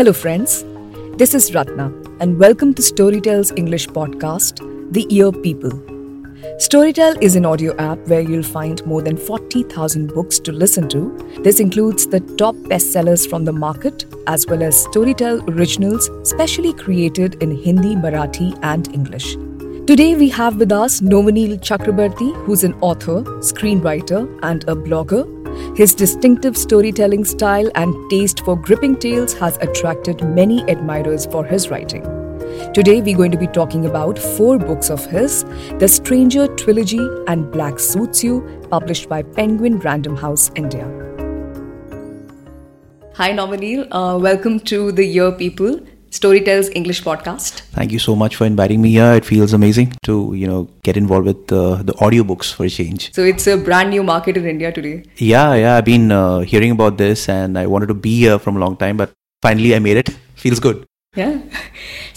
Hello, friends. This is Ratna, and welcome to Storytel's English podcast, The Ear People. Storytel is an audio app where you'll find more than 40,000 books to listen to. This includes the top bestsellers from the market, as well as Storytel originals specially created in Hindi, Marathi, and English. Today we have with us Novoneel Chakraborty, who's an author, screenwriter, and a blogger. His distinctive storytelling style and taste for gripping tales has attracted many admirers for his writing. Today we're going to be talking about four books of his The Stranger Trilogy and Black Suits You, published by Penguin Random House India. Hi, Novoneel. Uh, welcome to the Ear People. Storytel's English podcast. Thank you so much for inviting me here. It feels amazing to you know get involved with uh, the audiobooks for a change. So it's a brand new market in India today. Yeah, yeah. I've been uh, hearing about this, and I wanted to be here from a long time, but finally I made it. Feels good. Yeah.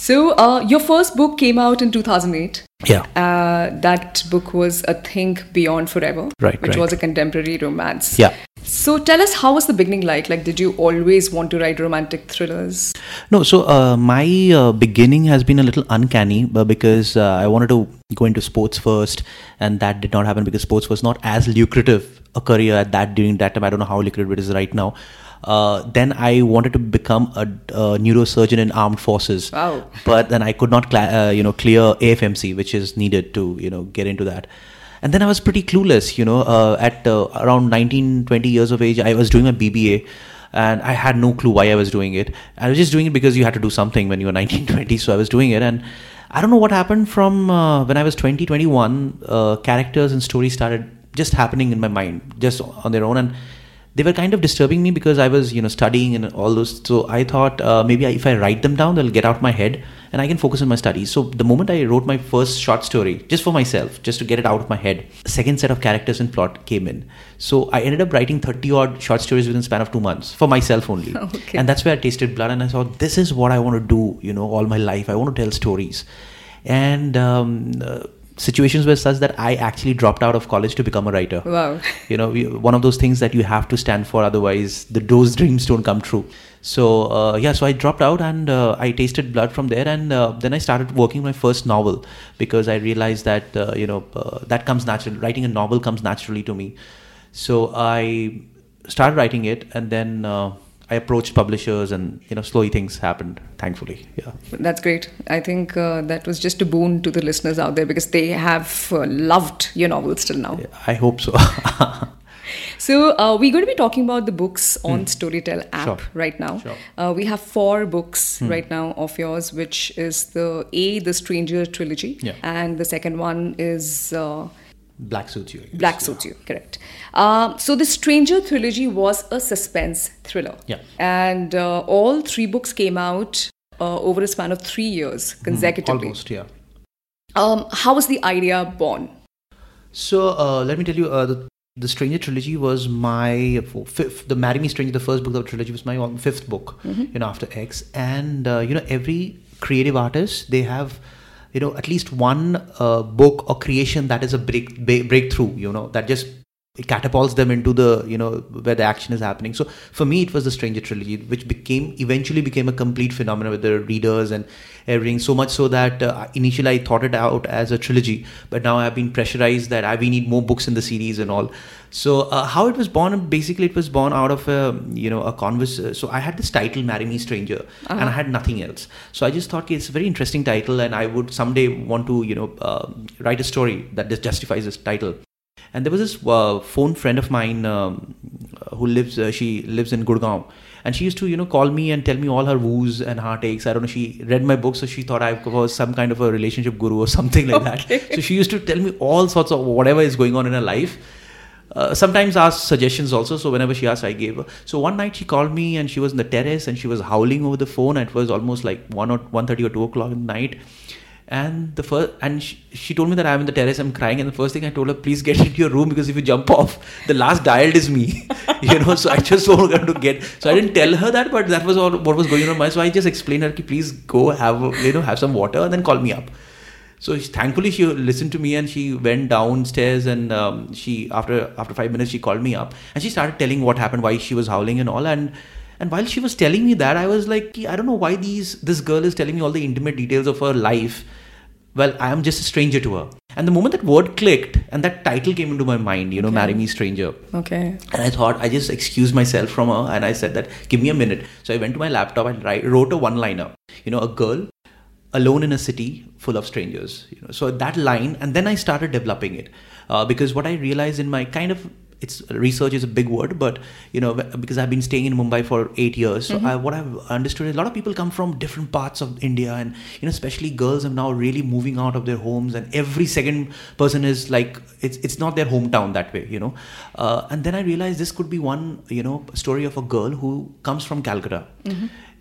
So uh, your first book came out in 2008. Yeah. Uh, that book was A Thing Beyond Forever, Right, which right. was a contemporary romance. Yeah. So tell us, how was the beginning like? Like, did you always want to write romantic thrillers? No, so uh, my uh, beginning has been a little uncanny, because uh, I wanted to go into sports first, and that did not happen because sports was not as lucrative a career at that during that time. I don't know how lucrative it is right now. Uh, then I wanted to become a, a neurosurgeon in armed forces. Wow. But then I could not, cla- uh, you know, clear AFMC, which is needed to, you know, get into that. And then I was pretty clueless, you know. Uh, at uh, around 19, 20 years of age, I was doing my BBA, and I had no clue why I was doing it. I was just doing it because you had to do something when you were 19, 20. So I was doing it, and I don't know what happened from uh, when I was 20, 21. Uh, characters and stories started just happening in my mind, just on their own, and they were kind of disturbing me because I was, you know, studying and all those. So I thought uh, maybe I, if I write them down, they'll get out my head and I can focus on my studies. So the moment I wrote my first short story, just for myself, just to get it out of my head, second set of characters and plot came in. So I ended up writing 30 odd short stories within the span of two months for myself only. Okay. And that's where I tasted blood and I thought, this is what I want to do, you know, all my life. I want to tell stories. And um, uh, situations were such that I actually dropped out of college to become a writer. Wow. you know we- one of those things that you have to stand for otherwise the those dreams don't come true. So uh, yeah so i dropped out and uh, i tasted blood from there and uh, then i started working my first novel because i realized that uh, you know uh, that comes natural writing a novel comes naturally to me. So i started writing it and then uh, i approached publishers and you know slowly things happened thankfully yeah That's great. I think uh, that was just a boon to the listeners out there because they have uh, loved your novels till now. i hope so So uh, we're going to be talking about the books on Storytel app Hmm. Sure. right now. Sure. Hmm. Uh, we have four books right now of yours, which is the A, the Stranger trilogy, Yeah. and the second one is uh, black suits you guess. Black Suits You. Correct. Um, so the Stranger trilogy was a suspense thriller. Yeah. And uh, all three books came out uh, over a span of three years consecutively. almost yeah Um, how was the idea born? So uh, let me tell you, uh, the the Stranger trilogy was my fifth. The Marry Me Stranger, the first book of the trilogy, was my fifth book. You know, after X, and uh, you know, every creative artist they have, you know, at least one uh, book or creation that is a break breakthrough. You know, that just it catapults them into the you know where the action is happening. So for me it was the stranger trilogy which became eventually became a complete phenomenon with the readers and everything so much so that uh, initially i thought it out as a trilogy but now i've been pressurized that I, we need more books in the series and all. So uh, how it was born basically it was born out of a you know a converse uh, so i had this title marry me stranger and i had nothing else. So i just thought okay, it's a very interesting title and i would someday want to you know uh, write a story that just justifies this title and there was this uh, phone friend of mine um, who lives uh, she lives in gurgaon. And she used to you know call me and tell me all her woos and heartaches. I don't know she read my book so she thought i was some kind of a relationship guru or something like that. So she used to tell me all sorts of whatever is going on in her life. Uh, sometimes ask suggestions also so whenever she asked i gave her. So one night she called me and she was in the terrace and she was howling over the phone. It was almost like 1 or 1.30 or 2 o'clock in the night and the first and she, she told me that i'm in the terrace i'm crying. And the first thing i told her please get into your room because if you jump off the last dialed is me. You know so i just wanted to get so i didn't tell her that but that was all what was going on my so i just explained her "Ki, please go have you know have some water and then call me up. So she- thankfully she listened to me and she went downstairs and um, she after after five minutes she called me up and she started telling what happened why she was howling and all. And And while she was telling me that, I was like, I don't know why these this girl is telling me all the intimate details of her life. Well, I am just a stranger to her. And the moment that word clicked and that title came into my mind, you know, Okay. Marry Me Stranger. Okay. And I thought, I just excused myself from her and I said that, give me a minute. So I went to my laptop and write, wrote a one liner. You know, a girl alone in a city full of strangers. You know, so that line, and then I started developing it. Uh, because what I realized in my kind of it's research is a big word, but you know because I've been staying in Mumbai for eight years, so I, what I've understood is a lot of people come from different parts of India, and you know especially girls are now really moving out of their homes, and every second person is like it's it's not their hometown that way, you know. Uh, and then I realized this could be one you know story of a girl who comes from Calcutta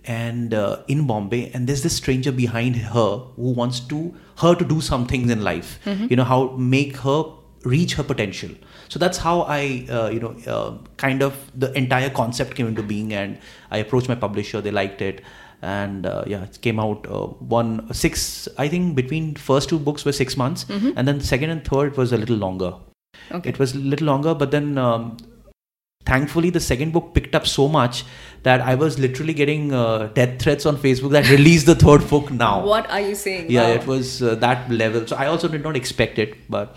and uh, in Bombay, and there's this stranger behind her who wants to her to do some things in life. You know how make her reach her potential. So that's how I, uh, you know, uh, kind of the entire concept came into being, and I approached my publisher. They liked it, and uh, yeah, it came out uh, one six. I think between first two books were six months, and then second and third was a little longer. Okay. It was a little longer, but then um, thankfully the second book picked up so much that I was literally getting uh, death threats on Facebook that release the third book now. What are you saying? Yeah, Wow. it was uh, that level. So I also did not expect it, but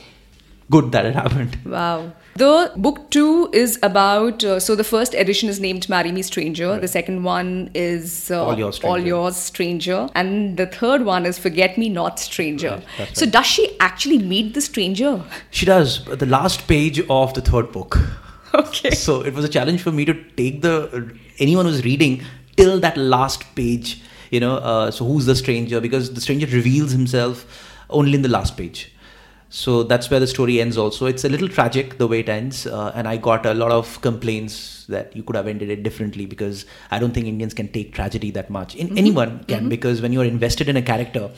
good that it happened. Wow. The book two is about. Uh, so the first edition is named "Marry Me, Stranger." The second one is uh, All Yours, Stranger. All Yours, Stranger, and the third one is "Forget Me Not, Stranger." Right, So right. does she actually meet the stranger? She does the last page of the third book. Okay. So it was a challenge for me to take the anyone who's reading till that last page. You know, uh, so who's the stranger? Because the stranger reveals himself only in the last page. So that's where the story ends. Also, it's a little tragic the way it ends, uh, and I got a lot of complaints that you could have ended it differently because I don't think Indians can take tragedy that much. In, Anyone can because when you are invested in a character,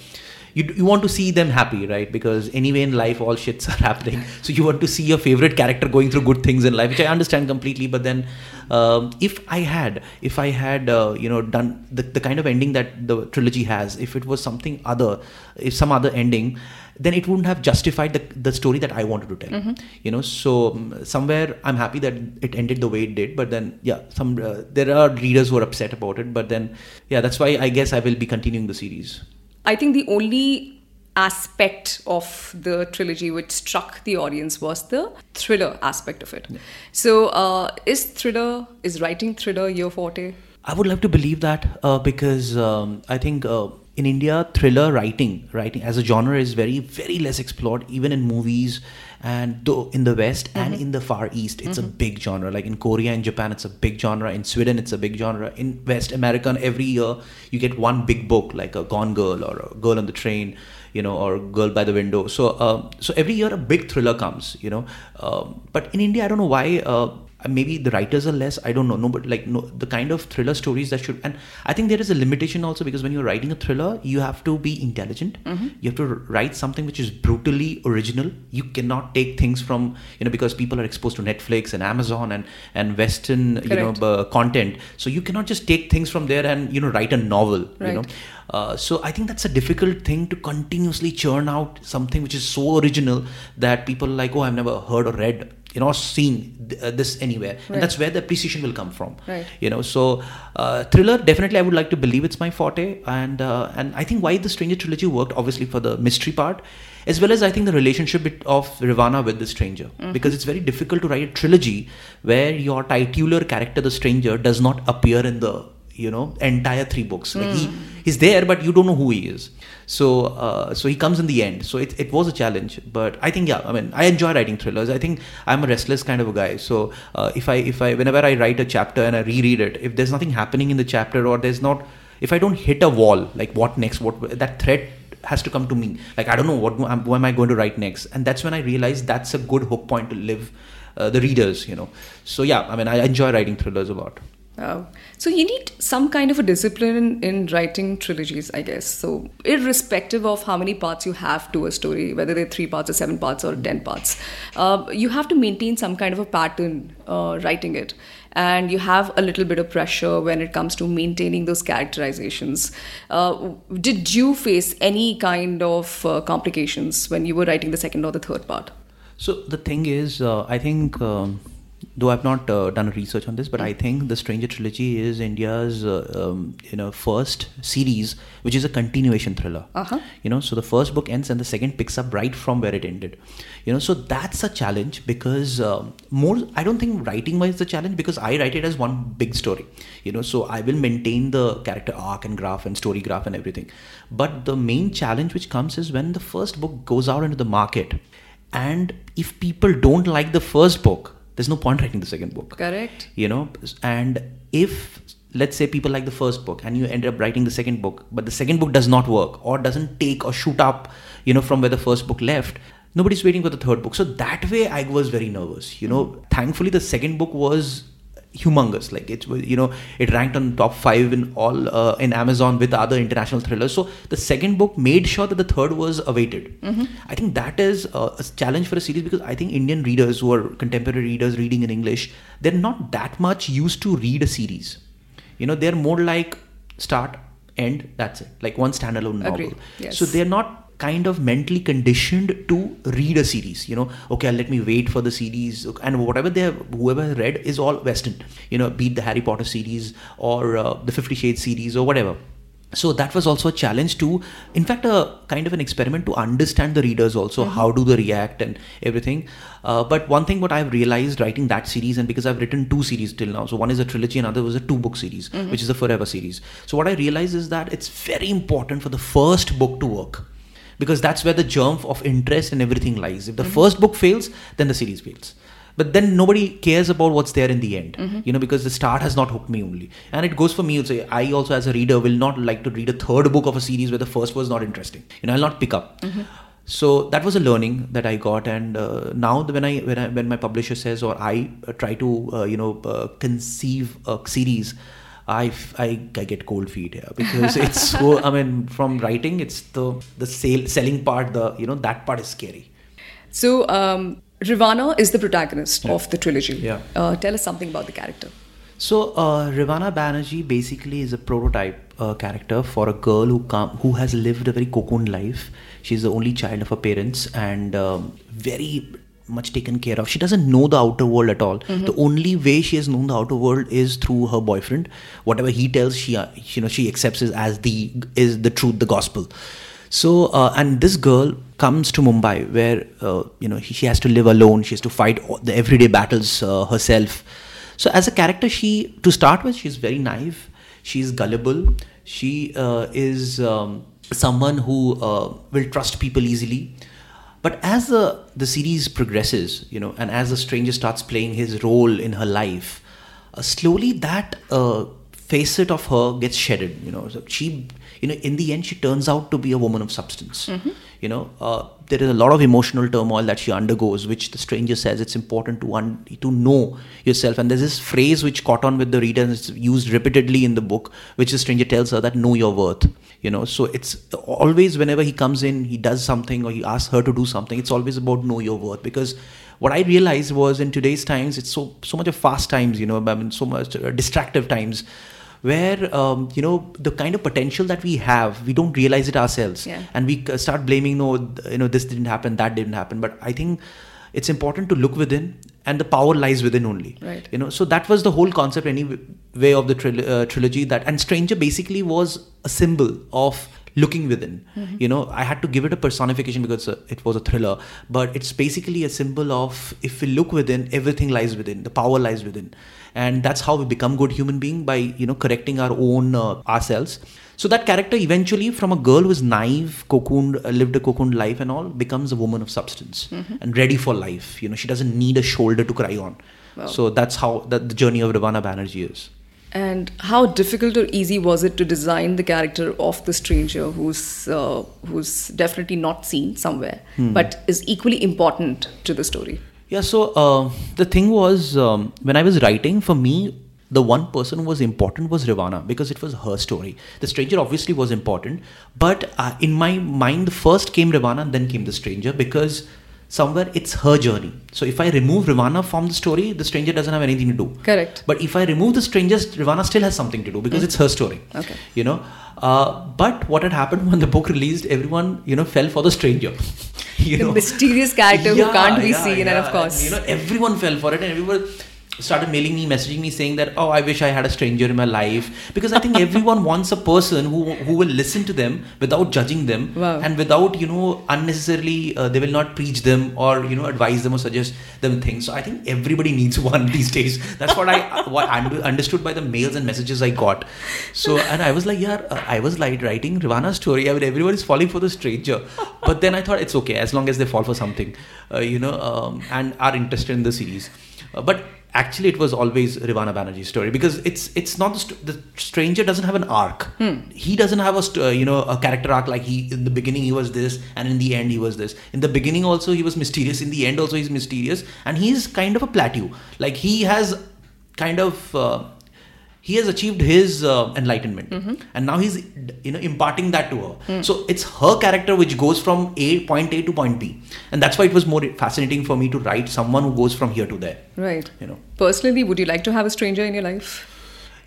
you, you want to see them happy, right? Because anyway in life, all shits are happening. So you want to see your favorite character going through good things in life, which I understand completely. But then, um, if I had, if I had, uh, you know, done the, the kind of ending that the trilogy has, if it was something other, if some other ending, then it wouldn't have justified the, the story that I wanted to tell. You know, so um, somewhere I'm happy that it ended the way it did. But then, yeah, some uh, there are readers who are upset about it. But then, yeah, that's why I guess I will be continuing the series. I think the only aspect of the trilogy which struck the audience was the thriller aspect of it. So, uh, is thriller, is writing thriller your forte? I would love to believe that uh, because um, I think uh, in India, thriller writing, writing as a genre is very, very less explored, even in movies and though in the West and in the Far East, it's a big genre. Like in Korea and Japan, it's a big genre. In Sweden, it's a big genre. In West America, every year you get one big book like a Gone Girl or a Girl on the Train, you know, or Girl by the Window. So, um, so every year a big thriller comes, you know. Um, but in India, I don't know why. Uh, maybe the writers are less i don't know. No but like no the kind of thriller stories that should and i think there is a limitation also because when you're writing a thriller you have to be intelligent. You have to write something which is brutally original. You cannot take things from you know because people are exposed to netflix and amazon and and western you know Correct. uh, content. So you cannot just take things from there and you know write a novel you know. Right. uh, so I think that's a difficult thing to continuously churn out something which is so original that people are like, oh, I've never heard or read, you know, seen th- uh, this anywhere, Right. and that's where the appreciation will come from. Right. You know, so uh, thriller definitely I would like to believe it's my forte, and uh, and I think why the Stranger trilogy worked obviously for the mystery part. As well as I think the relationship of Rivana with the stranger, because it's very difficult to write a trilogy where your titular character, the stranger, does not appear in the you know entire three books like he he's there but you don't know who he is so uh, so he comes in the end. So it, it was a challenge but i think yeah i mean i enjoy writing thrillers. I think i'm a restless kind of a guy. So uh, if i if i whenever i write a chapter and i reread it if there's nothing happening in the chapter or there's not if i don't hit a wall like what next what that thread has to come to me. Like i don't know what what am i going to write next? And that's when i realized that's a good hook point to live uh, the readers you know. So yeah i mean i enjoy writing thrillers a lot Wow. So you need some kind of a discipline in, in writing trilogies, I guess. So irrespective of how many parts you have to a story, whether they're three parts or seven parts or ten parts, uh, you have to maintain some kind of a pattern uh, writing it. And you have a little bit of pressure when it comes to maintaining those characterizations. Uh, did you face any kind of uh, complications when you were writing the second or the third part? So the thing is, uh, I think um, though I've not uh, done research on this, but I think the Stranger trilogy is India's uh, um, you know first series which is a continuation thriller. Uh-huh. You know, so the first book ends and the second picks up right from where it ended. You know, so that's a challenge because um, more I don't think writing wise the challenge because I write it as one big story. You know, so I will maintain the character arc and graph and story graph and everything. But the main challenge which comes is when the first book goes out into the market and if people don't like the first book there's no point writing the second book. Correct. you know and if let's say people like the first book and you end up writing the second book but the second book does not work or doesn't take or shoot up you know from where the first book left nobody's waiting for the third book. So that way i was very nervous you know. Mm-hmm. Thankfully the second book was humongous. Like it's you know it ranked on top 5 in all uh, in amazon with other international thrillers. So the second book made sure that the third was awaited. I think that is uh, a challenge for a series because i think indian readers who are contemporary readers reading in english they're not that much used to read a series. You know they're more like start end that's it. Like one standalone novel. Agreed. Yes. so they're not kind of mentally conditioned to read a series you know. Okay let me wait for the series. And whatever they have whoever read is all western you know be it the harry potter series or uh, the 50 shades series or whatever. So that was also a challenge to in fact a kind of an experiment to understand the readers also how do they react and everything. Uh, but one thing what i've realized writing that series and because i've written two series till now so one is a trilogy another was a two book series which is the forever series. So what i realized is that it's very important for the first book to work because that's where the germ of interest and everything lies. If the first book fails then the series fails. But then nobody cares about what's there in the end you know because the start has not hooked me only. And it goes for me also. I also as a reader will not like to read a third book of a series where the first was not interesting. You know i'll not pick up. So that was a learning that i got. And uh, now when i when i when my publisher says or i uh, try to uh, you know uh, conceive a series I, I, I get cold feet here because it's so I mean from writing it's the the sale, selling part the you know that part is scary So, um, Rivana is the protagonist of the trilogy. Yeah. Uh, tell us something about the character. So uh, Rivana Banerjee basically is a prototype uh, character for a girl who come, who has lived a very cocoon life. She's the only child of her parents and um, very much taken care of. She doesn't know the outer world at all. The only way she has known the outer world is through her boyfriend. Whatever he tells, she uh, you know she accepts it as the is the truth, the gospel. So uh, and this girl comes to Mumbai where uh, you know she has to live alone. She has to fight all the everyday battles uh, herself. So as a character, she to start with, she's very naive. She's gullible. She uh, is um, someone who uh, will trust people easily. But as the the series progresses, you know, and as the stranger starts playing his role in her life, uh, slowly that uh, facet of her gets shedded. You know, so she, you know, in the end, she turns out to be a woman of substance. You know, uh, there is a lot of emotional turmoil that she undergoes, which the stranger says it's important to un- to know yourself. And there's this phrase which caught on with the reader, and it's used repeatedly in the book, which the stranger tells her that know your worth. You know, so it's always whenever he comes in, he does something or he asks her to do something. It's always about know your worth because what I realized was in today's times, it's so so much of fast times. You know, I mean, so much uh, distractive times where um, you know the kind of potential that we have we don't realize it ourselves. Yeah. and we start blaming no you know this didn't happen that didn't happen. But i think it's important to look within and the power lies within only. Right. you know so that was the whole concept anyway of the tril- uh, trilogy that and stranger basically was a symbol of looking within. You know i had to give it a personification because uh, it was a thriller but it's basically a symbol of if we look within everything lies within the power lies within and that's how we become good human being by you know correcting our own uh, ourselves. So that character eventually from a girl who is naive cocooned uh, lived a cocooned life and all becomes a woman of substance and ready for life. You know she doesn't need a shoulder to cry on. Wow. so that's how that the journey of Rivana Banerjee is. And how difficult or easy was it to design the character of the stranger who's uh, who's definitely not seen somewhere, but is equally important to the story? Yeah, so uh, the thing was um, when I was writing, for me, the one person who was important was Rivana because it was her story. The stranger obviously was important, but uh, in my mind, first came Rivana and then came the stranger because somewhere it's her journey. So if I remove Rivana from the story, the stranger doesn't have anything to do. Correct. But if I remove the stranger, Rivana still has something to do because it's her story. Okay. You know, uh, but what had happened when the book released, everyone you know fell for the stranger. you The know, mysterious character who can't be seen, and of course- you know everyone fell for it, and everyone. Started mailing me, messaging me, saying that, oh, I wish I had a stranger in my life. Because I think everyone wants a person who, who will listen to them without judging them Wow. and without, you know, unnecessarily, uh, they will not preach them or, you know, advise them or suggest them things. So I think everybody needs one these days. That's what I what I under- understood by the mails and messages I got. So, and I was like, yeah, uh, I was like writing Rivana's story. I mean, everyone is falling for the stranger. But then I thought it's okay as long as they fall for something, uh, you know, um, and are interested in the series. Uh, but actually, it was always Rivana Banerjee's story because it's it's not the, st- the stranger doesn't have an arc. He doesn't have a st- uh, you know a character arc like he in the beginning he was this and in the end he was this. In the beginning also he was mysterious. In the end also he's mysterious and he's kind of a plateau. Like he has kind of. Uh, he has achieved his uh, enlightenment. And now he's you know imparting that to her. So it's her character which goes from a point a to point b. And that's why it was more fascinating for me to write someone who goes from here to there. Right. you know. Personally, would you like to have a stranger in your life?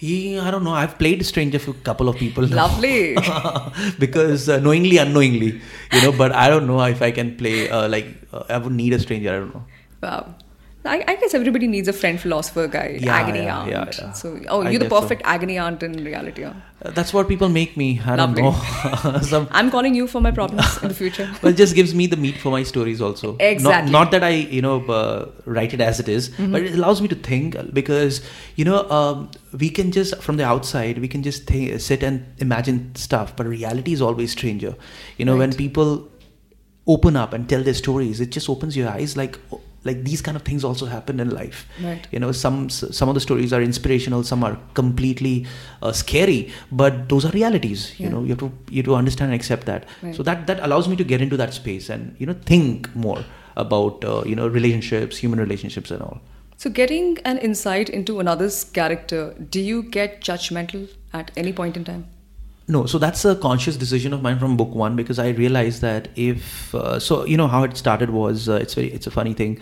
yeah, i don't know. I've played stranger for a couple of people now. Lovely. because uh, knowingly unknowingly. You know but i don't know if i can play uh, like uh, i would need a stranger. I don't know. Wow. I, I guess everybody needs a friend philosopher guy, Yeah, agony yeah, aunt. yeah, yeah. So, oh, I you're the guess so. perfect agony aunt in reality. huh? Uh, that's what people make me i Lovely. Some, I'm calling you for my problems in the future. well, it just gives me the meat for my stories also. Exactly. Not, not that I, you know, uh, write it as it is, but it allows me to think because, you know, um, we can just from the outside we can just think, sit and imagine stuff, but reality is always stranger. You know, when people open up and tell their stories, it just opens your eyes. Like, oh, like these kind of things also happen in life. Right. You know, some some of the stories are inspirational, some are completely uh, scary, but those are realities. You know, you have to you have to understand and accept that. Right. So that that allows me to get into that space and you know think more about uh, you know relationships, human relationships, and all. So, getting an insight into another's character, do you get judgmental at any point in time? No, so that's a conscious decision of mine from book one because I realized that if uh, so, you know how it started was uh, it's very it's a funny thing.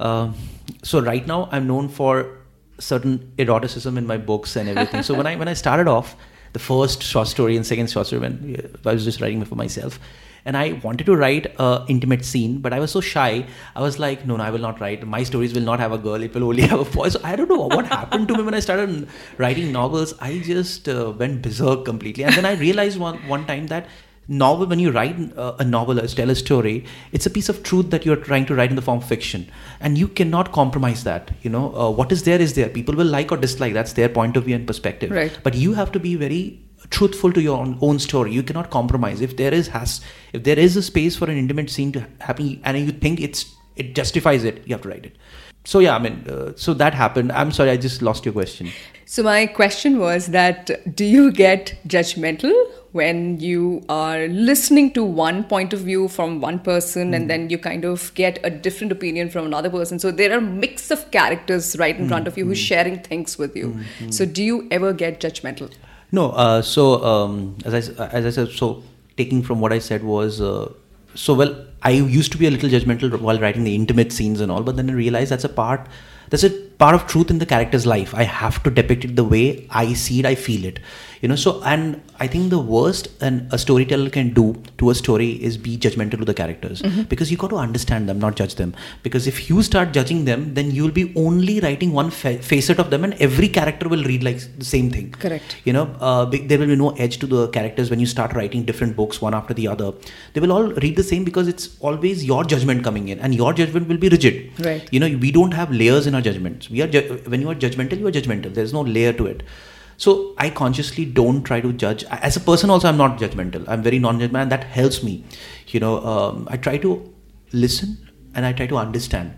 Um, so right now I'm known for certain eroticism in my books and everything. so when I when I started off, the first short story and second short story when uh, I was just writing it for myself, and I wanted to write a intimate scene, but I was so shy. I was like, no, no, I will not write. My stories will not have a girl. It will only have a boy. So I don't know what happened to me when I started writing novels. I just uh, went berserk completely, and then I realized one one time that novel when you write uh, a novel or tell a story it's a piece of truth that you're trying to write in the form of fiction. And you cannot compromise that you know? Uh, what is there is there. People will like or dislike. That's their point of view and perspective. Right. but you have to be very truthful to your own, own story. You cannot compromise. If there is has if there is a space for an intimate scene to happen and you think it's it justifies it you have to write it. So yeah i mean uh, so that happened. I'm sorry i just lost your question. So, my question was that do you get judgmental when you are listening to one point of view from one person and then you kind of get a different opinion from another person? So, there are a mix of characters right in front of you who's sharing things with you. So, do you ever get judgmental? No, uh, so um, as I as I said, so taking from what I said was uh, so well. I used to be a little judgmental while writing the intimate scenes and all, but then I realized that's a part. That's a part of truth in the character's life. I have to depict it the way I see it, I feel it. You know, so and I think the worst and a storyteller can do to a story is be judgmental to the characters. Because you got to understand them, not judge them. Because if you start judging them, then you'll be only writing one fa- facet of them, and every character will read like the same thing. Correct. you know uh, there will be no edge to the characters when you start writing different books one after the other. They will all read the same because it's always your judgment coming in and your judgment will be rigid. Right. you know we don't have layers in our judgments. We are ju- when you are judgmental you are judgmental. There's no layer to it so i consciously don't try to judge. As a person also i'm not judgmental. I'm very non-judgmental and that helps me. You know um, i try to listen and i try to understand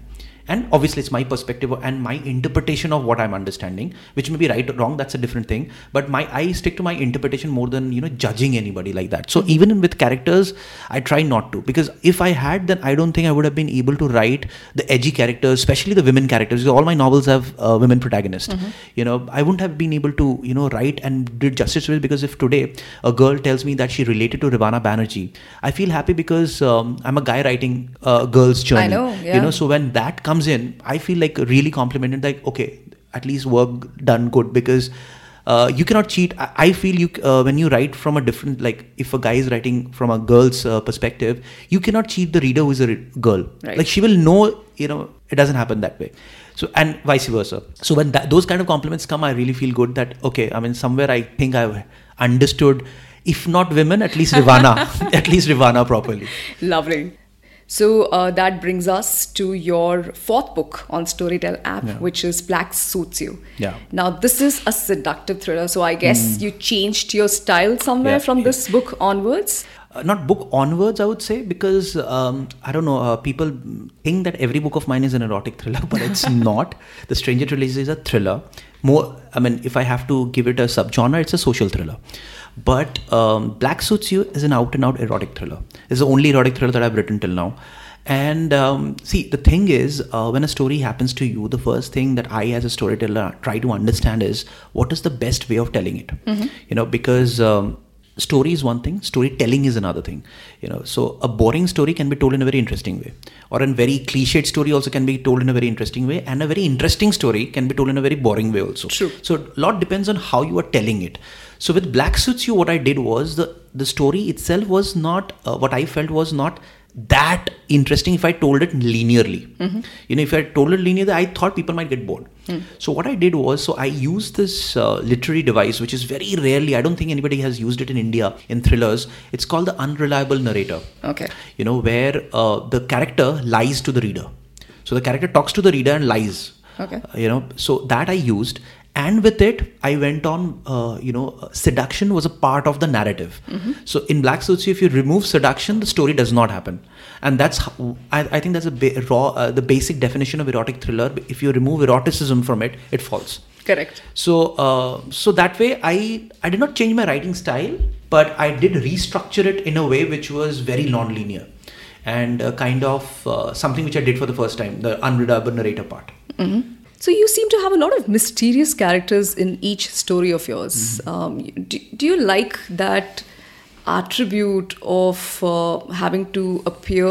and obviously it's my perspective and my interpretation of what i'm understanding which may be right or wrong that's a different thing. But my i stick to my interpretation more than you know judging anybody like that. So even with characters i try not to. Because if i had then i don't think i would have been able to write the edgy characters especially the women characters because all my novels have uh, women protagonists. You know i wouldn't have been able to you know write and did justice to it because if today a girl tells me that she related to Rivana Banerjee i feel happy because um, i'm a guy writing a girl's journey. know, you know so when that comes in i feel like really complimented like okay at least work done good because uh, you cannot cheat i, I feel you uh, when you write from a different like if a guy is writing from a girl's uh, perspective you cannot cheat the reader who is a re- girl Right. like she will know you know it doesn't happen that way So and vice versa. So when that, those kind of compliments come, I really feel good that okay. I mean, somewhere I think I've understood, if not women, at least Rivana, at least Rivana properly. Lovely. So uh, that brings us to your fourth book on Storytel app, Yeah. which is Black Suits You. Yeah. Now this is a seductive thriller, so I guess you changed your style somewhere Yeah, from yeah. this book onwards. Uh, not book onwards, I would say, because um, I don't know. Uh, people think that every book of mine is an erotic thriller, but it's not. The Stranger Trilogy is a thriller. More, I mean, if I have to give it a subgenre, it's a social thriller. But um, Black Suits You is an out-and-out erotic thriller. It's the only erotic thriller that I've written till now. And um, see, the thing is, uh, when a story happens to you, the first thing that I, as a storyteller, try to understand is what is the best way of telling it. You know, because um, story is one thing storytelling is another thing you know so a boring story can be told in a very interesting way or a very cliched story also can be told in a very interesting way and a very interesting story can be told in a very boring way also True. so a lot depends on how you are telling it so with black suits you what i did was the the story itself was not uh, what i felt was not that interesting if i told it linearly. You know if i told it linearly i thought people might get bored. So what i did was so i used this uh, literary device which is very rarely i don't think anybody has used it in india in thrillers. It's called the unreliable narrator. Okay. you know where uh, the character lies to the reader. So the character talks to the reader and lies. Okay. Uh, you know so that i used and with it i went on uh, you know uh, seduction was a part of the narrative. So in black suits if you remove seduction the story does not happen. And that's how, I, I think that's a ba- raw uh, the basic definition of erotic thriller. If you remove eroticism from it it falls. Correct. so uh, so that way i i did not change my writing style but i did restructure it in a way which was very non-linear and uh, kind of uh, something which i did for the first time the unreliable narrator part So you seem to have a lot of mysterious characters in each story of yours. Mm-hmm. Um, do, do you like that attribute of uh, having to appear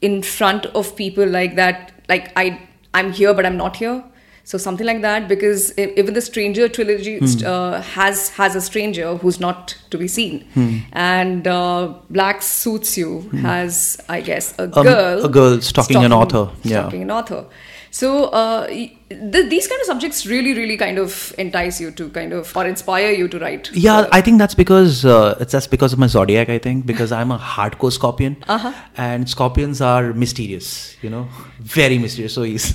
in front of people like that? Like I, I'm here, but I'm not here. So something like that, because even the Stranger trilogy Hmm. uh, has has a stranger who's not to be seen, Hmm. and uh, Black Suits You has, I guess, a Um, girl, a girl stalking an author, yeah. stalking an author. So uh, th- these kind of subjects really, really kind of entice you to kind of or inspire you to write. yeah i think that's because uh, it's that's because of my zodiac i think because i'm a hardcore scorpion. Uh-huh. and scorpions are mysterious you know very mysterious. So he's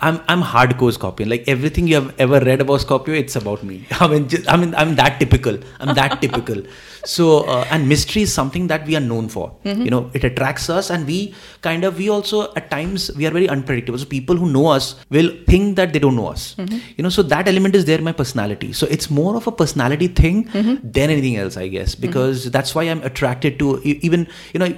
i'm i'm hardcore scorpion. Like everything you have ever read about scorpio it's about me. I mean just, i mean i'm that typical. I'm that typical. So uh, and mystery is something that we are known for. Mm-hmm. you know it attracts us and we kind of we also at times we are very unpredictable. So people who know us will think that they don't know us Mm-hmm. you know so that element is there in my personality so it's more of a personality thing Mm-hmm. than anything else i guess because that's why i'm attracted to even you know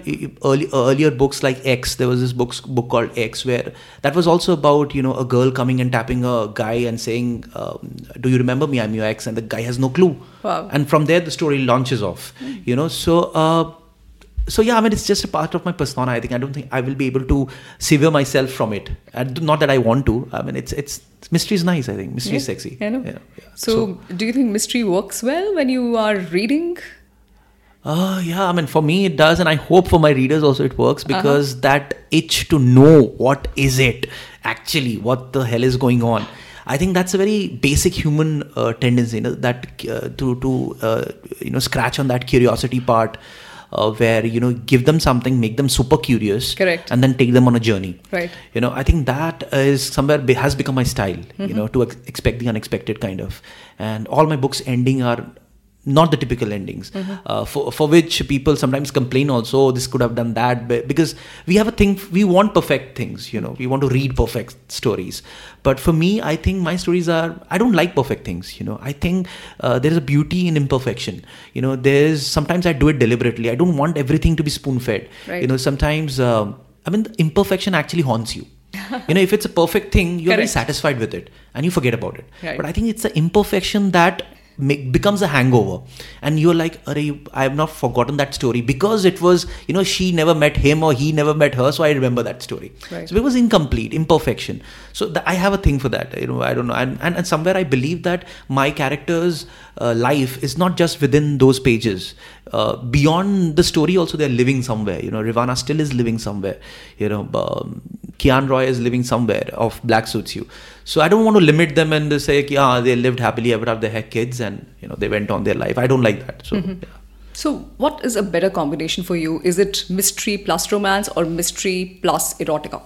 early, earlier books like x there was this book book called x where that was also about you know a girl coming and tapping a guy and saying um, do you remember me i'm your ex and the guy has no clue Wow. and from there the story launches off you know so uh, so yeah i mean it's just a part of my persona i think i don't think i will be able to sever myself from it and not that i want to i mean it's it's mystery is nice i think mystery is sexy I know. yeah, yeah. So, do you think mystery works well when you are reading? Uh, yeah, I mean, for me it does, and I hope for my readers also it works Uh-huh. because that itch to know what is it actually, what the hell is going on. I think that's a very basic human uh, tendency, you know, that uh, to to uh, you know scratch on that curiosity part, uh, where you know give them something, make them super curious, Correct. and then take them on a journey. Right. You know, I think that is somewhere be, has become my style. You know, to ex- expect the unexpected kind of, and all my books ending are not the typical endings. Uh, for, for which people sometimes complain also "Oh, this could have done that because we have a thing we want perfect things you know we want to read perfect stories. But for me i think my stories are i don't like perfect things you know. I think uh, there is a beauty in imperfection. You know there's sometimes i do it deliberately. I don't want everything to be spoon fed Right. you know sometimes um, i mean the imperfection actually haunts you. You know if it's a perfect thing you're very satisfied with it and you forget about it. Right. but i think it's the imperfection that make, becomes a hangover. And you're like i have not forgotten that story. Because it was you know she never met him or he never met her so i remember that story. Right. so it was incomplete imperfection. So i have a thing for that you know i don't know. And, and, and somewhere i believe that my character's uh, life is not just within those pages. Uh, beyond the story also they're living somewhere you know. Rivana still is living somewhere you know um, Kian Roy is living somewhere of black suits you. So I don't want to limit them and say, yeah, they lived happily ever after they had kids and you know they went on their life. I don't like that. So. Mm-hmm. Yeah. So, what is a better combination for you? Is it mystery plus romance or mystery plus erotica?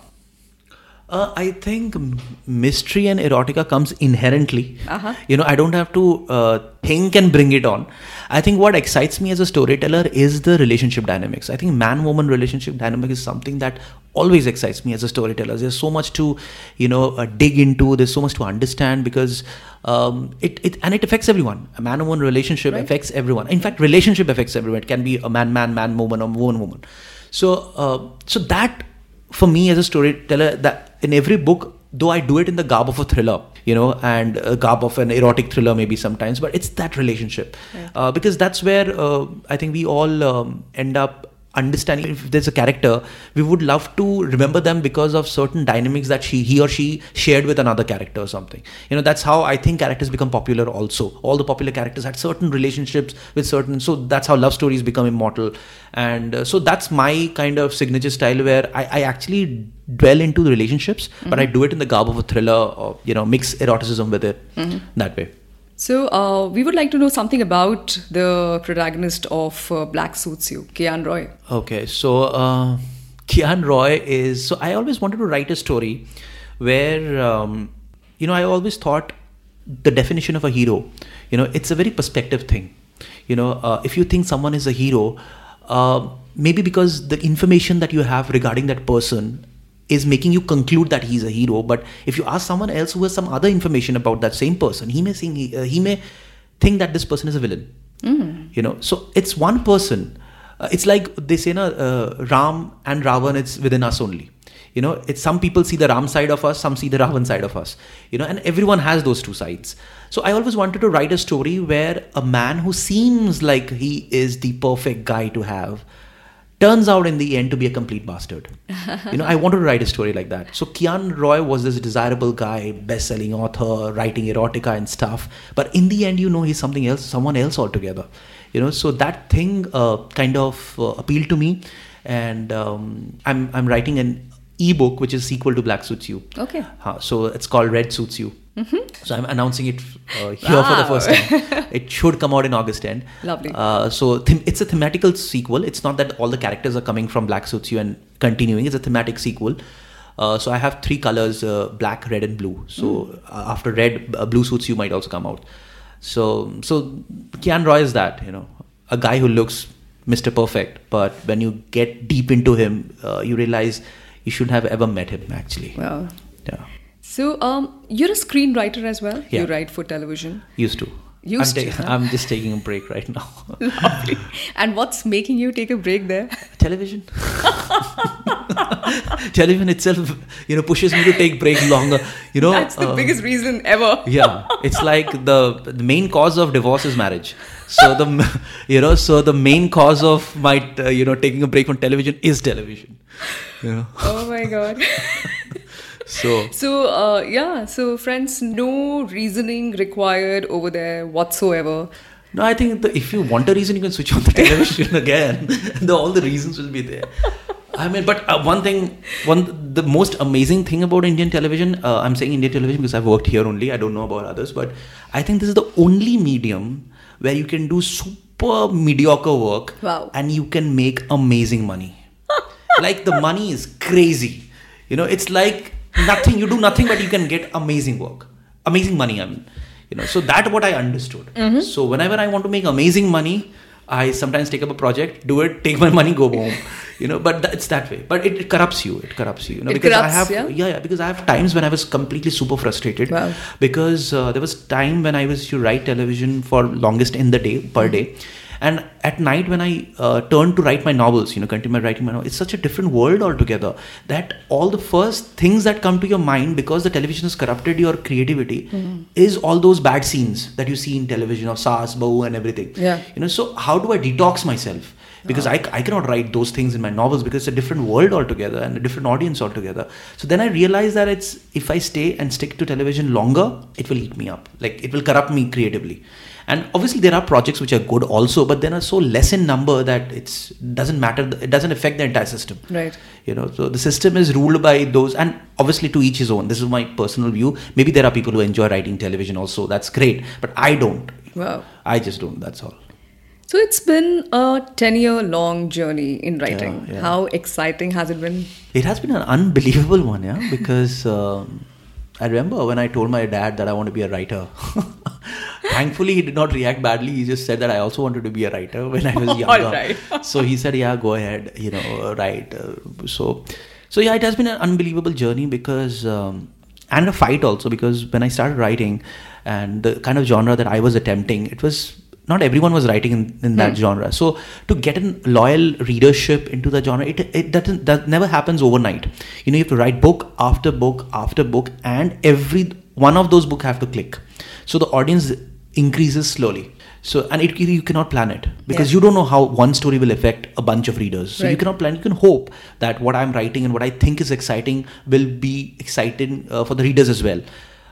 Uh, I think mystery and erotica comes inherently. Uh-huh. You know, I don't have to uh, think and bring it on. I think what excites me as a storyteller is the relationship dynamics. I think man-woman relationship dynamic is something that always excites me as a storyteller. There's so much to, you know, uh, dig into. There's so much to understand because um, it, it and it affects everyone. A man-woman relationship right. affects everyone. In fact, relationship affects everyone. It can be a man-man, man-woman, or woman-woman. So, uh, so that for me as a storyteller, that in every book, though I do it in the garb of a thriller, you know, and a garb of an erotic thriller maybe sometimes, but it's that relationship. Yeah. uh, because that's where uh, I think we all um, end up understanding if there's a character we would love to remember them because of certain dynamics that she he or she shared with another character or something. You know that's how i think characters become popular also. All the popular characters had certain relationships with certain so that's how love stories become immortal. And uh, so that's my kind of signature style where i, I actually dwell into the relationships mm-hmm. but i do it in the garb of a thriller or you know mix eroticism with it mm-hmm. that way so, uh, we would like to know something about the protagonist of uh, Black Suits You, Kian Roy. Okay, so uh, Kian Roy is. So, I always wanted to write a story where, um, you know, I always thought the definition of a hero, you know, it's a very perspective thing. You know, uh, if you think someone is a hero, uh, maybe because the information that you have regarding that person is making you conclude that he's a hero but if you ask someone else who has some other information about that same person he may think he, uh, he may think that this person is a villain. Mm. you know so it's one person. Uh, it's like they say na, uh, ram and ravan it's within us only. You know it's some people see the ram side of us some see the ravan side of us. You know and everyone has those two sides. So i always wanted to write a story where a man who seems like he is the perfect guy to have turns out in the end to be a complete bastard. you know, I wanted to write a story like that. So Kian Roy was this desirable guy, best-selling author, writing erotica and stuff. But in the end, you know, he's something else, someone else altogether. You know, so that thing uh, kind of uh, appealed to me, and um, I'm I'm writing an ebook which is sequel to Black Suits You. Okay. Uh, so it's called Red Suits You. Mm-hmm. So I'm announcing it uh, here wow. for the first time. it should come out in August end. Lovely. Uh, so them- it's a thematical sequel. It's not that all the characters are coming from Black Suits You and continuing. It's a thematic sequel. Uh, so I have three colors: uh, black, red, and blue. So mm. after red, uh, blue suits you might also come out. So so Kian Roy is that you know a guy who looks Mr. Perfect, but when you get deep into him, you realize you shouldn't have ever met him actually. Wow. Yeah. So, um, you're a screenwriter as well. Yeah. You write for television. Used to. Used I'm to. Huh? I'm just taking a break right now. Lovely. And what's making you take a break there? Television. television itself, you know, pushes me to take break longer. You know, that's the uh, biggest reason ever. yeah, it's like the the main cause of divorce is marriage. So the you know, so the main cause of my uh, you know taking a break from television is television. You know. Oh my god so so uh, yeah so friends no reasoning required over there whatsoever no i think the, if you want a reason you can switch on the television again the, all the reasons will be there I mean, but uh, one thing, one the most amazing thing about Indian television, uh, I'm saying Indian television because I've worked here only. I don't know about others, but I think this is the only medium where you can do super mediocre work wow. and you can make amazing money. Like the money is crazy. You know, it's like nothing you do nothing but you can get amazing work amazing money i mean you know so that what i understood mm-hmm. so whenever i want to make amazing money i sometimes take up a project do it take my money go home you know but it's that way but it, it, corrupts you it corrupts you you know it because corrupts, i have yeah? yeah? yeah because i have times when i was completely super frustrated wow. because uh, there was time when i was to write television for longest in the day per mm-hmm. day and at night, when I uh, turn to write my novels, you know, continue writing my novels, it's such a different world altogether that all the first things that come to your mind because the television has corrupted your creativity mm-hmm. is all those bad scenes that you see in television of Saas, Bahu, and everything. Yeah. You know, so how do I detox myself? because I, I cannot write those things in my novels because it's a different world altogether and a different audience altogether so then i realized that it's if i stay and stick to television longer it will eat me up like it will corrupt me creatively and obviously there are projects which are good also but they are so less in number that it's doesn't matter it doesn't affect the entire system Right. you know so the system is ruled by those and obviously to each his own this is my personal view maybe there are people who enjoy writing television also that's great but i don't Wow. i just don't that's all So it's been a 10 year long journey in writing. yeah. How exciting has it been? It has been an unbelievable one, yeah, because um, I remember when I told my dad that I want to be a writer. Thankfully, he did not react badly. He just said that I also wanted to be a writer when I was younger. right. so he said, "Yeah, go ahead, you know, write." Uh, so, so yeah, it has been an unbelievable journey because um, and a fight also because when I started writing and the kind of genre that I was attempting, it was not everyone was writing in, in that genre. So to get a loyal readership into the genre, it it doesn't that never happens overnight. You know, you have to write book after book after book, and every one of those book have to click. So the audience increases slowly. So and it you cannot plan it because Yeah. you don't know how one story will affect a bunch of readers. So you cannot plan. You can hope that what I'm writing and what I think is exciting will be exciting uh, for the readers as well.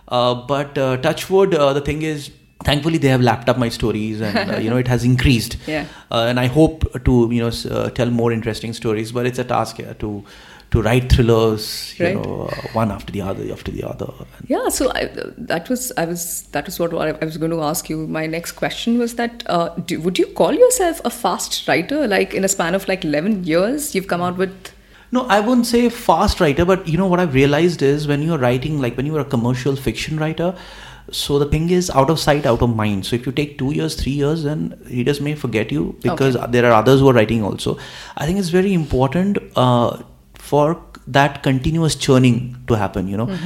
Uh, but uh, Touchwood, uh, the thing is, thankfully they have lapped up my stories, and uh, you know it has increased. Yeah. Uh, and I hope to you know uh, tell more interesting stories. But it's a task here to to write thrillers, you Right. know, uh, one after the other, after the other. Yeah, so I, that was I was that was what I was going to ask you. My next question was that uh, do, would you call yourself a fast writer? Like in a span of like eleven years, you've come out with No, I wouldn't say fast writer, but you know what I've realized is when you're writing, like when you are a commercial fiction writer, so the thing is out of sight, out of mind. So if you take two years, three years, then readers may forget you because there are others who are writing also. I think it's very important uh, for that continuous churning to happen. You know.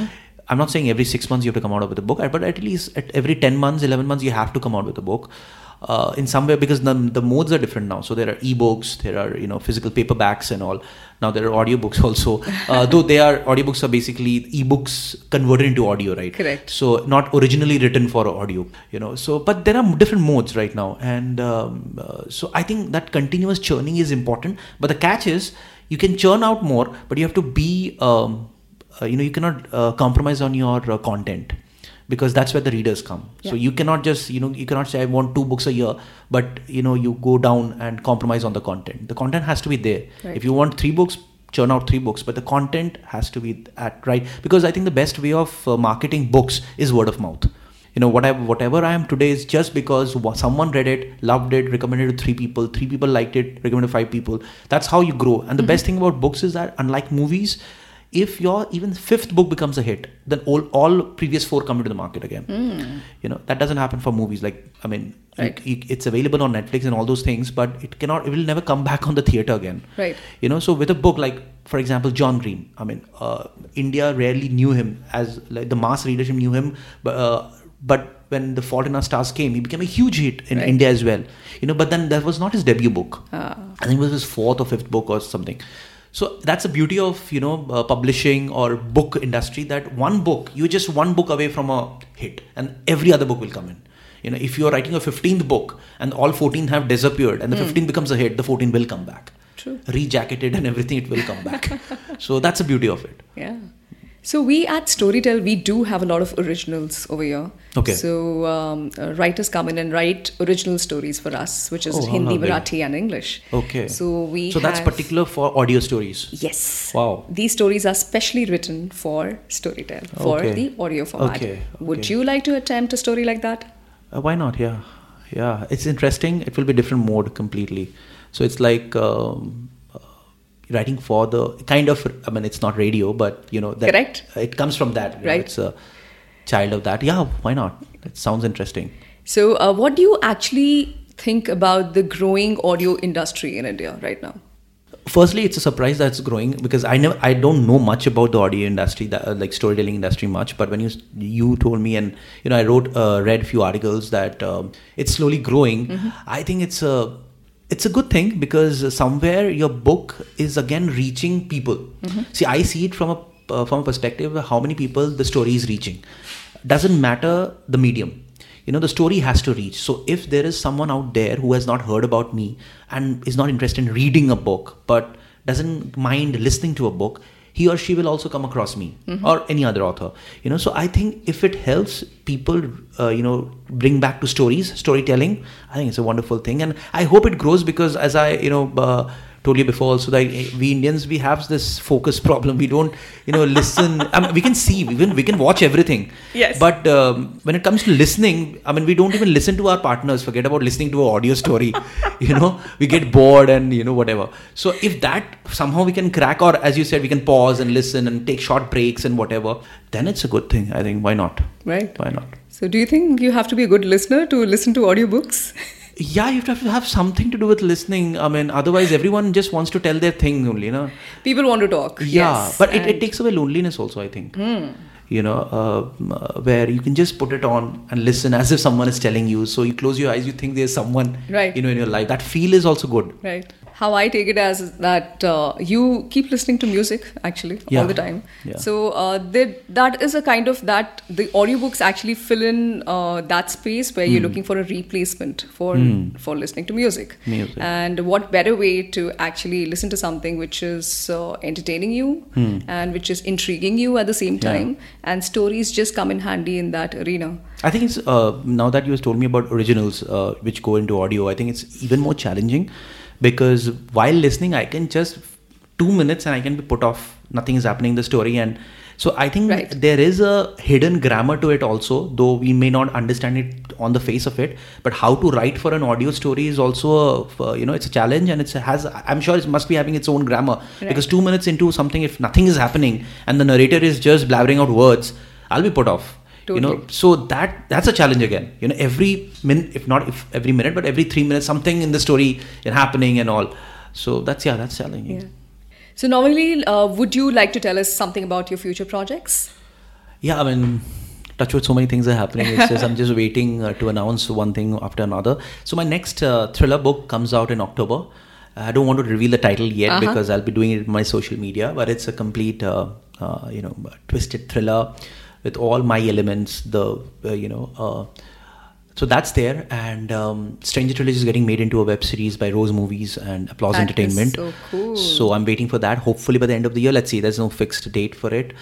I'm not saying every six months you have to come out with a book, but at least at every 10 months, 11 months, you have to come out with a book. Uh, in some way, because the, the modes are different now. So there are ebooks, there are you know physical paperbacks and all. Now there are audiobooks also. Uh, though they are audiobooks are basically ebooks converted into audio, right? Correct. So not originally written for audio, you know. So but there are different modes right now, and um, uh, so I think that continuous churning is important. But the catch is you can churn out more, but you have to be um, uh, you know you cannot uh, compromise on your uh, content because that's where the readers come. So you cannot just you know you cannot say i want two books a year but you know you go down and compromise on the content. The content has to be there. Right. if you want three books churn out three books but the content has to be at right? Because i think the best way of uh, marketing books is word of mouth. You know whatever whatever i am today is just because someone read it loved it recommended it to three people three people liked it recommended to five people. That's how you grow. And the best thing about books is that unlike movies if your even fifth book becomes a hit then all, all previous four come into the market again you know that doesn't happen for movies like i mean Right. you- it's available on netflix and all those things but it cannot it will never come back on the theater again Right. you know so with a book like for example john green i mean uh, india rarely knew him as like the mass readership knew him but uh, but when the fault in our stars came he became a huge hit in Right. india as well you know but then that was not his debut book Ah. i think it was his fourth or fifth book or something so that's the beauty of you know uh, publishing or book industry that one book you're just one book away from a hit and every other book will come in. You know if you're writing a 15th book and all 14 have disappeared and the 15th becomes a hit the 14 will come back. True. rejacketed and everything it will come back. So that's the beauty of it. Yeah. So we at Storytel we do have a lot of originals over here. Okay. So um, uh, writers come in and write original stories for us, which is Oh, Hindi. Marathi, and English. okay So we. so that's have- particular for audio stories Yes. Wow. These stories are specially written for Storytel for Okay. the audio format. Okay, Would you like to attempt a story like that? Uh, why not? Yeah, yeah. It's interesting. It will be different mode completely. So it's like um, writing for the kind of. I mean, it's not radio, but you know that Correct. It comes from that. you know, Right. It's a child of that. Yeah. Why not? It sounds interesting. So, uh, what do you actually think about the growing audio industry in India right now? Firstly, it's a surprise that it's growing because I never, I don't know much about the audio industry, that, uh, like storytelling industry, much. But when you you told me, and you know, I wrote, uh, read a few articles that um, it's slowly growing. I think it's a, it's a good thing because somewhere your book is again reaching people. See, I see it from a uh, from a perspective of how many people the story is reaching. Doesn't matter the medium you know the story has to reach so if there is someone out there who has not heard about me and is not interested in reading a book but doesn't mind listening to a book he or she will also come across me or any other author. You know, so I think if it helps people, uh, you know, bring back to stories, storytelling, I think it's a wonderful thing, and I hope it grows because as I, you know. Uh, told you before also that we Indians we have this focus problem. We don't you know listen. I mean, we can see, we can we can watch everything. Yes. But um, when it comes to listening, I mean, we don't even listen to our partners. Forget about listening to an audio story. you know, we get bored and you know whatever. So if that somehow we can crack, or as you said, we can pause and listen and take short breaks and whatever, then it's a good thing. I think why not? Right. Why not? So, do you think you have to be a good listener to listen to audiobooks? yeah you have to have something to do with listening. I mean otherwise everyone just wants to tell their thing only you know. People want to talk. yeah yes, but it, it takes away loneliness also i think. You know uh, uh, where you can just put it on and listen as if someone is telling you. So you close your eyes you think there's someone Right. you know in your life. That feel is also good. Right. How I take it as that uh, you keep listening to music actually Yeah. all the time. Yeah. So uh, that that is a kind of that the audiobooks actually fill in uh, that space where Hmm. you're looking for a replacement for for listening to music. Music. And what better way to actually listen to something which is uh, entertaining you and which is intriguing you at the same Hmm. Yeah. time, and stories just come in handy in that arena. I think it's uh, now that you have told me about originals uh, which go into audio. I think it's even more challenging because while listening, I can just two minutes and I can be put off. Nothing is happening in the story, and so I think Right. there is a hidden grammar to it also. Though we may not understand it on the face of it, but how to write for an audio story is also a, uh, you know it's a challenge and it's has I'm sure it must be having its own grammar Right. because two minutes into something, if nothing is happening and the narrator is just blabbering out words, I'll be put off you know so that that's a challenge again. You know every minute if not if every minute but every three minutes something in the story is happening and all. So that's yeah that's challenging. Yeah. So normally, uh, would you like to tell us something about your future projects? yeah i mean touch with so many things are happening. It's just i'm just waiting uh, to announce one thing after another. So my next uh, thriller book comes out in october. I don't want to reveal the title yet Uh-huh. because i'll be doing it in my social media but it's a complete uh, uh, you know twisted thriller with all my elements the uh, you know uh, so that's there. And um, stranger trilogy is getting made into a web series by rose movies and applause That entertainment. so cool. so i'm waiting for that. Hopefully by the end of the year. Let's see. There's no fixed date for it.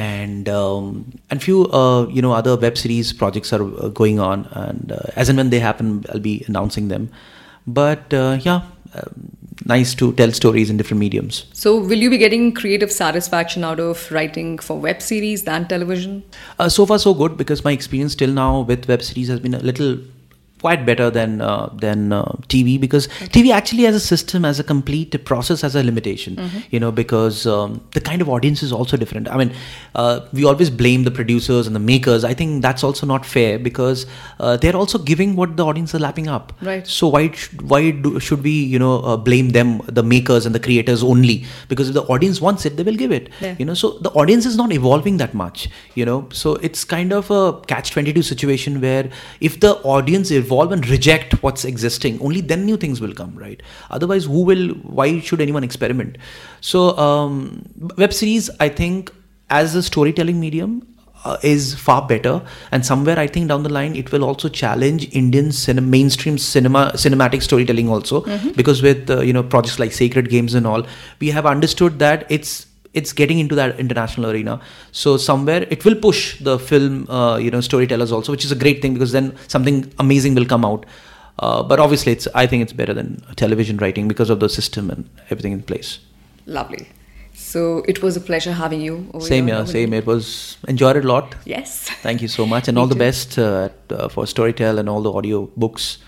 And um, and few uh, you know other web series projects are uh, going on. And uh, as and when they happen i'll be announcing them. But uh, yeah nice to tell stories in different mediums So, will you be getting creative satisfaction out of writing for web series than television? Uh, so far, so good because my experience till now with web series has been a little quite better than uh, than uh, TV because TV actually as a system, as a complete process, has a limitation. You know, because um, the kind of audience is also different. I mean, uh, we always blame the producers and the makers. I think that's also not fair because uh, they're also giving what the audience is lapping up. Right. So why sh- why do, should we you know uh, blame them, the makers and the creators only? Because if the audience wants it, they will give it. Yeah. You know, so the audience is not evolving that much. You know, so it's kind of a catch twenty two situation where if the audience evolve and reject what's existing, only then new things will come, right? Otherwise, who will? Why should anyone experiment? So um, web series, I think, as a storytelling medium, uh, is far better and somewhere i think down the line it will also challenge indian cinema, mainstream cinema cinematic storytelling also because with uh, you know projects like sacred games and all we have understood that it's it's getting into that international arena so somewhere it will push the film uh, you know storytellers also which is a great thing because then something amazing will come out uh, but obviously it's i think it's better than television writing because of the system and everything in place Lovely. So, it was a pleasure having you. over same here, same it was enjoyed it a lot Yes. Thank you so much, and all the too. best uh, at, uh, for Storytel and all the audio books.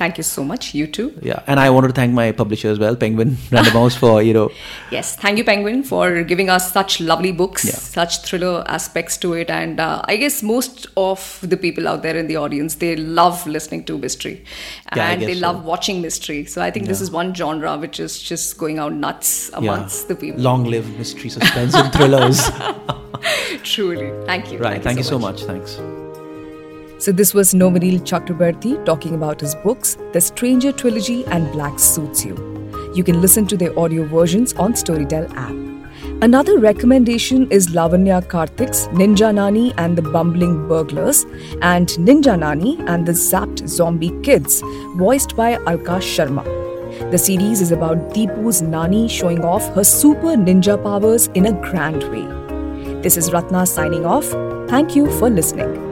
Thank you so much. You too. Yeah, and I wanted to thank my publisher as well, Penguin Random House, for you know. Yes, thank you, Penguin, for giving us such lovely books, Yeah. such thriller aspects to it. And uh, I guess most of the people out there in the audience, they love listening to mystery Yeah, and they so. love watching mystery. So I think this is one genre which is just going out nuts amongst the people. Long live mystery, suspense, and thrillers. Truly. Thank you. right. Thank, you so much. Thanks. So, this was Novoneel Chakraborty talking about his books, The Stranger Trilogy and Black Suits You. You can listen to their audio versions on Storytel app. Another recommendation is Lavanya Karthik's Ninja Nani and the Bumbling Burglars and Ninja Nani and the Zapped Zombie Kids, voiced by Alka Sharma. The series is about Deepu's Nani showing off her super ninja powers in a grand way. This is Ratna signing off. Thank you for listening.